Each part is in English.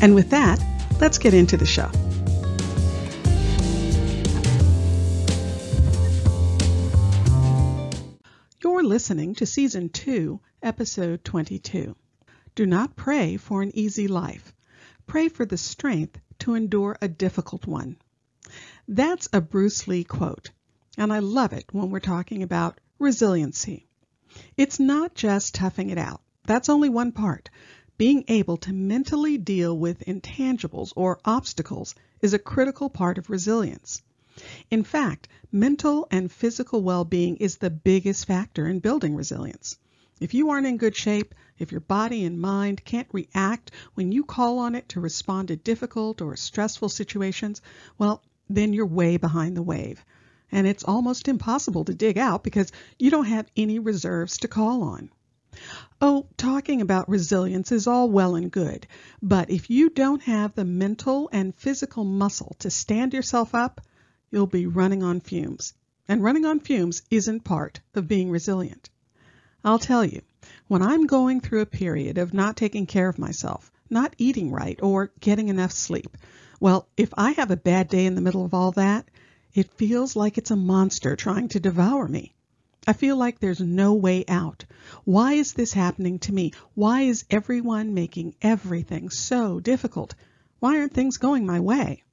And with that, let's get into the show. You're listening to Season 2, Episode 22. Do not pray for an easy life. Pray for the strength to endure a difficult one. That's a Bruce Lee quote, and I love it when we're talking about resiliency. It's not just toughing it out. That's only one part. Being able to mentally deal with intangibles or obstacles is a critical part of resilience. In fact, mental and physical well being is the biggest factor in building resilience. If you aren't in good shape, if your body and mind can't react when you call on it to respond to difficult or stressful situations, well, then you're way behind the wave. And it's almost impossible to dig out because you don't have any reserves to call on. Oh, talking about resilience is all well and good, but if you don't have the mental and physical muscle to stand yourself up, you'll be running on fumes. And running on fumes isn't part of being resilient. I'll tell you, when I'm going through a period of not taking care of myself, not eating right, or getting enough sleep, well, if I have a bad day in the middle of all that, it feels like it's a monster trying to devour me. I feel like there's no way out. Why is this happening to me? Why is everyone making everything so difficult? Why aren't things going my way?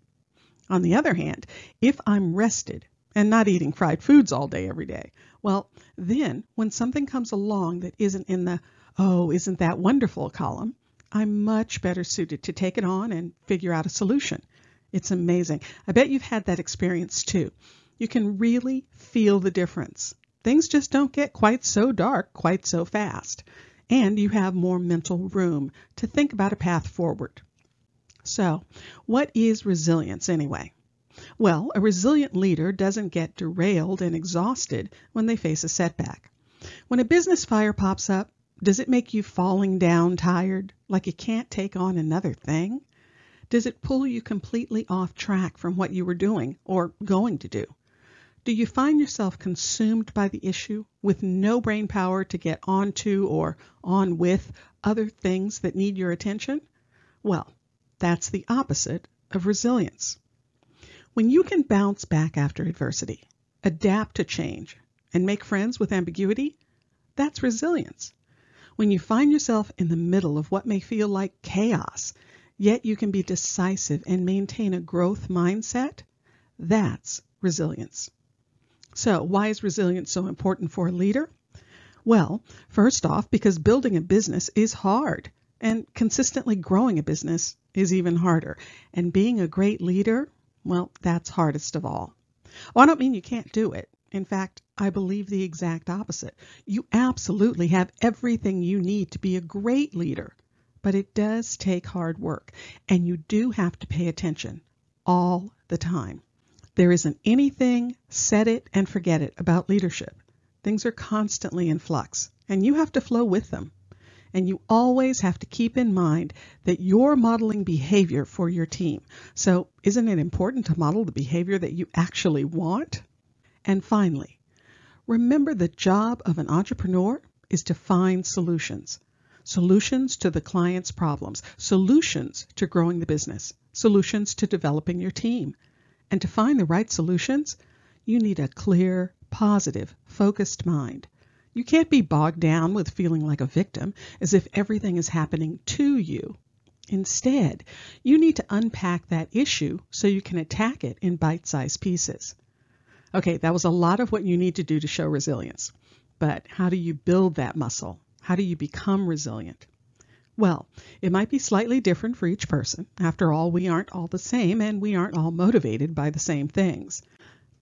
On the other hand, if I'm rested and not eating fried foods all day every day, well, then when something comes along that isn't in the, oh, isn't that wonderful column, I'm much better suited to take it on and figure out a solution. It's amazing. I bet you've had that experience too. You can really feel the difference things just don't get quite so dark quite so fast, and you have more mental room to think about a path forward. So, what is resilience anyway? Well, a resilient leader doesn't get derailed and exhausted when they face a setback. When a business fire pops up, does it make you falling down tired, like you can't take on another thing? Does it pull you completely off track from what you were doing or going to do? Do you find yourself consumed by the issue with no brain power to get onto or on with other things that need your attention? Well, that's the opposite of resilience. When you can bounce back after adversity, adapt to change, and make friends with ambiguity, that's resilience. When you find yourself in the middle of what may feel like chaos, yet you can be decisive and maintain a growth mindset, that's resilience. So, why is resilience so important for a leader? Well, first off, because building a business is hard, and consistently growing a business is even harder. And being a great leader, well, that's hardest of all. Well, I don't mean you can't do it. In fact, I believe the exact opposite. You absolutely have everything you need to be a great leader, but it does take hard work, and you do have to pay attention all the time. There isn't anything set it and forget it about leadership. Things are constantly in flux, and you have to flow with them. And you always have to keep in mind that you're modeling behavior for your team. So, isn't it important to model the behavior that you actually want? And finally, remember the job of an entrepreneur is to find solutions. Solutions to the client's problems, solutions to growing the business, solutions to developing your team, and to find the right solutions, you need a clear, positive, focused mind. You can't be bogged down with feeling like a victim, as if everything is happening to you. Instead, you need to unpack that issue so you can attack it in bite sized pieces. Okay, that was a lot of what you need to do to show resilience. But how do you build that muscle? How do you become resilient? Well, it might be slightly different for each person. After all, we aren't all the same and we aren't all motivated by the same things.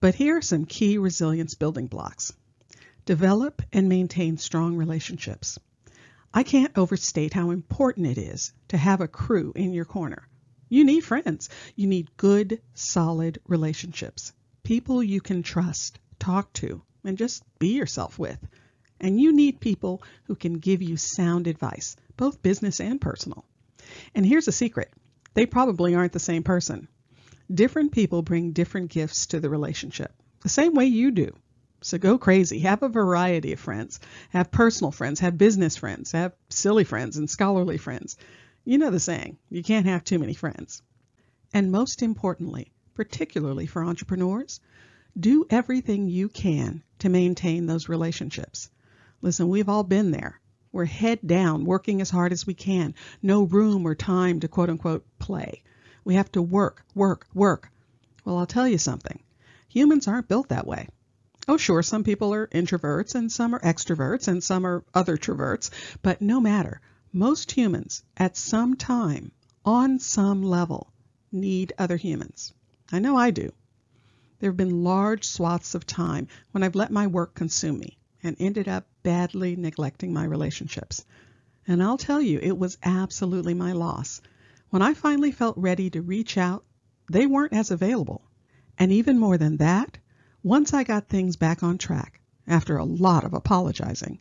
But here are some key resilience building blocks. Develop and maintain strong relationships. I can't overstate how important it is to have a crew in your corner. You need friends. You need good, solid relationships. People you can trust, talk to, and just be yourself with. And you need people who can give you sound advice, both business and personal. And here's a secret they probably aren't the same person. Different people bring different gifts to the relationship, the same way you do. So go crazy. Have a variety of friends. Have personal friends, have business friends, have silly friends and scholarly friends. You know the saying, you can't have too many friends. And most importantly, particularly for entrepreneurs, do everything you can to maintain those relationships. Listen, we've all been there. We're head down, working as hard as we can. No room or time to quote unquote play. We have to work, work, work. Well, I'll tell you something. Humans aren't built that way. Oh, sure, some people are introverts and some are extroverts and some are other troverts, but no matter. Most humans, at some time, on some level, need other humans. I know I do. There have been large swaths of time when I've let my work consume me and ended up badly neglecting my relationships. And I'll tell you, it was absolutely my loss. When I finally felt ready to reach out, they weren't as available. And even more than that, once I got things back on track, after a lot of apologizing,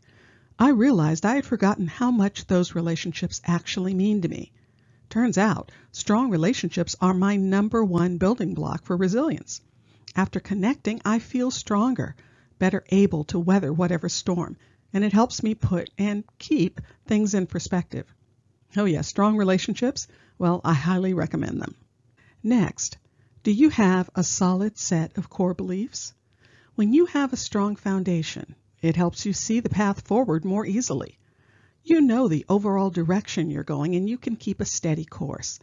I realized I had forgotten how much those relationships actually mean to me. Turns out, strong relationships are my number one building block for resilience. After connecting, I feel stronger, better able to weather whatever storm, and it helps me put and keep things in perspective. Oh, yes, strong relationships? Well, I highly recommend them. Next, do you have a solid set of core beliefs? When you have a strong foundation, it helps you see the path forward more easily. You know the overall direction you're going and you can keep a steady course.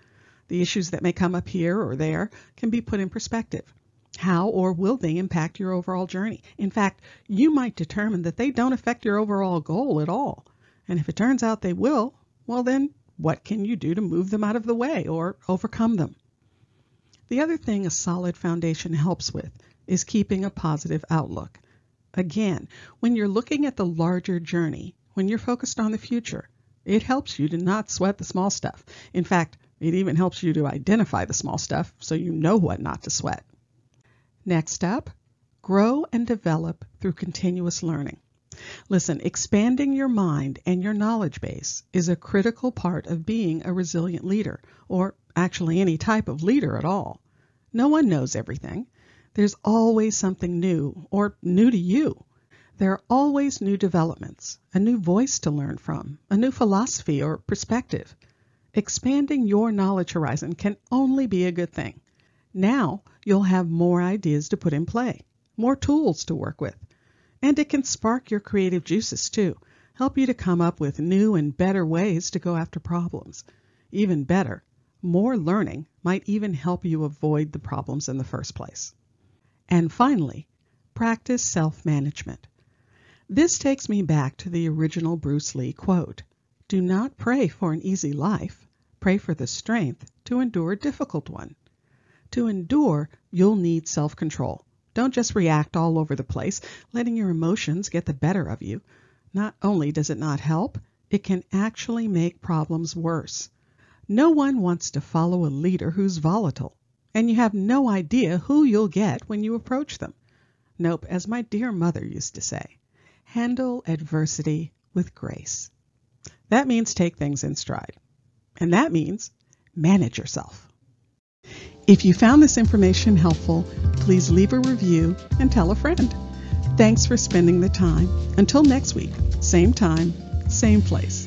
The issues that may come up here or there can be put in perspective. How or will they impact your overall journey? In fact, you might determine that they don't affect your overall goal at all. And if it turns out they will, well, then what can you do to move them out of the way or overcome them? The other thing a solid foundation helps with is keeping a positive outlook. Again, when you're looking at the larger journey, when you're focused on the future, it helps you to not sweat the small stuff. In fact, it even helps you to identify the small stuff so you know what not to sweat. Next up, grow and develop through continuous learning. Listen, expanding your mind and your knowledge base is a critical part of being a resilient leader, or actually any type of leader at all. No one knows everything. There's always something new, or new to you. There are always new developments, a new voice to learn from, a new philosophy or perspective. Expanding your knowledge horizon can only be a good thing. Now you'll have more ideas to put in play, more tools to work with. And it can spark your creative juices too, help you to come up with new and better ways to go after problems. Even better, more learning might even help you avoid the problems in the first place. And finally, practice self management. This takes me back to the original Bruce Lee quote Do not pray for an easy life, pray for the strength to endure a difficult one. To endure, you'll need self control. Don't just react all over the place, letting your emotions get the better of you. Not only does it not help, it can actually make problems worse. No one wants to follow a leader who's volatile, and you have no idea who you'll get when you approach them. Nope, as my dear mother used to say, handle adversity with grace. That means take things in stride. And that means manage yourself. If you found this information helpful, please leave a review and tell a friend. Thanks for spending the time. Until next week, same time, same place.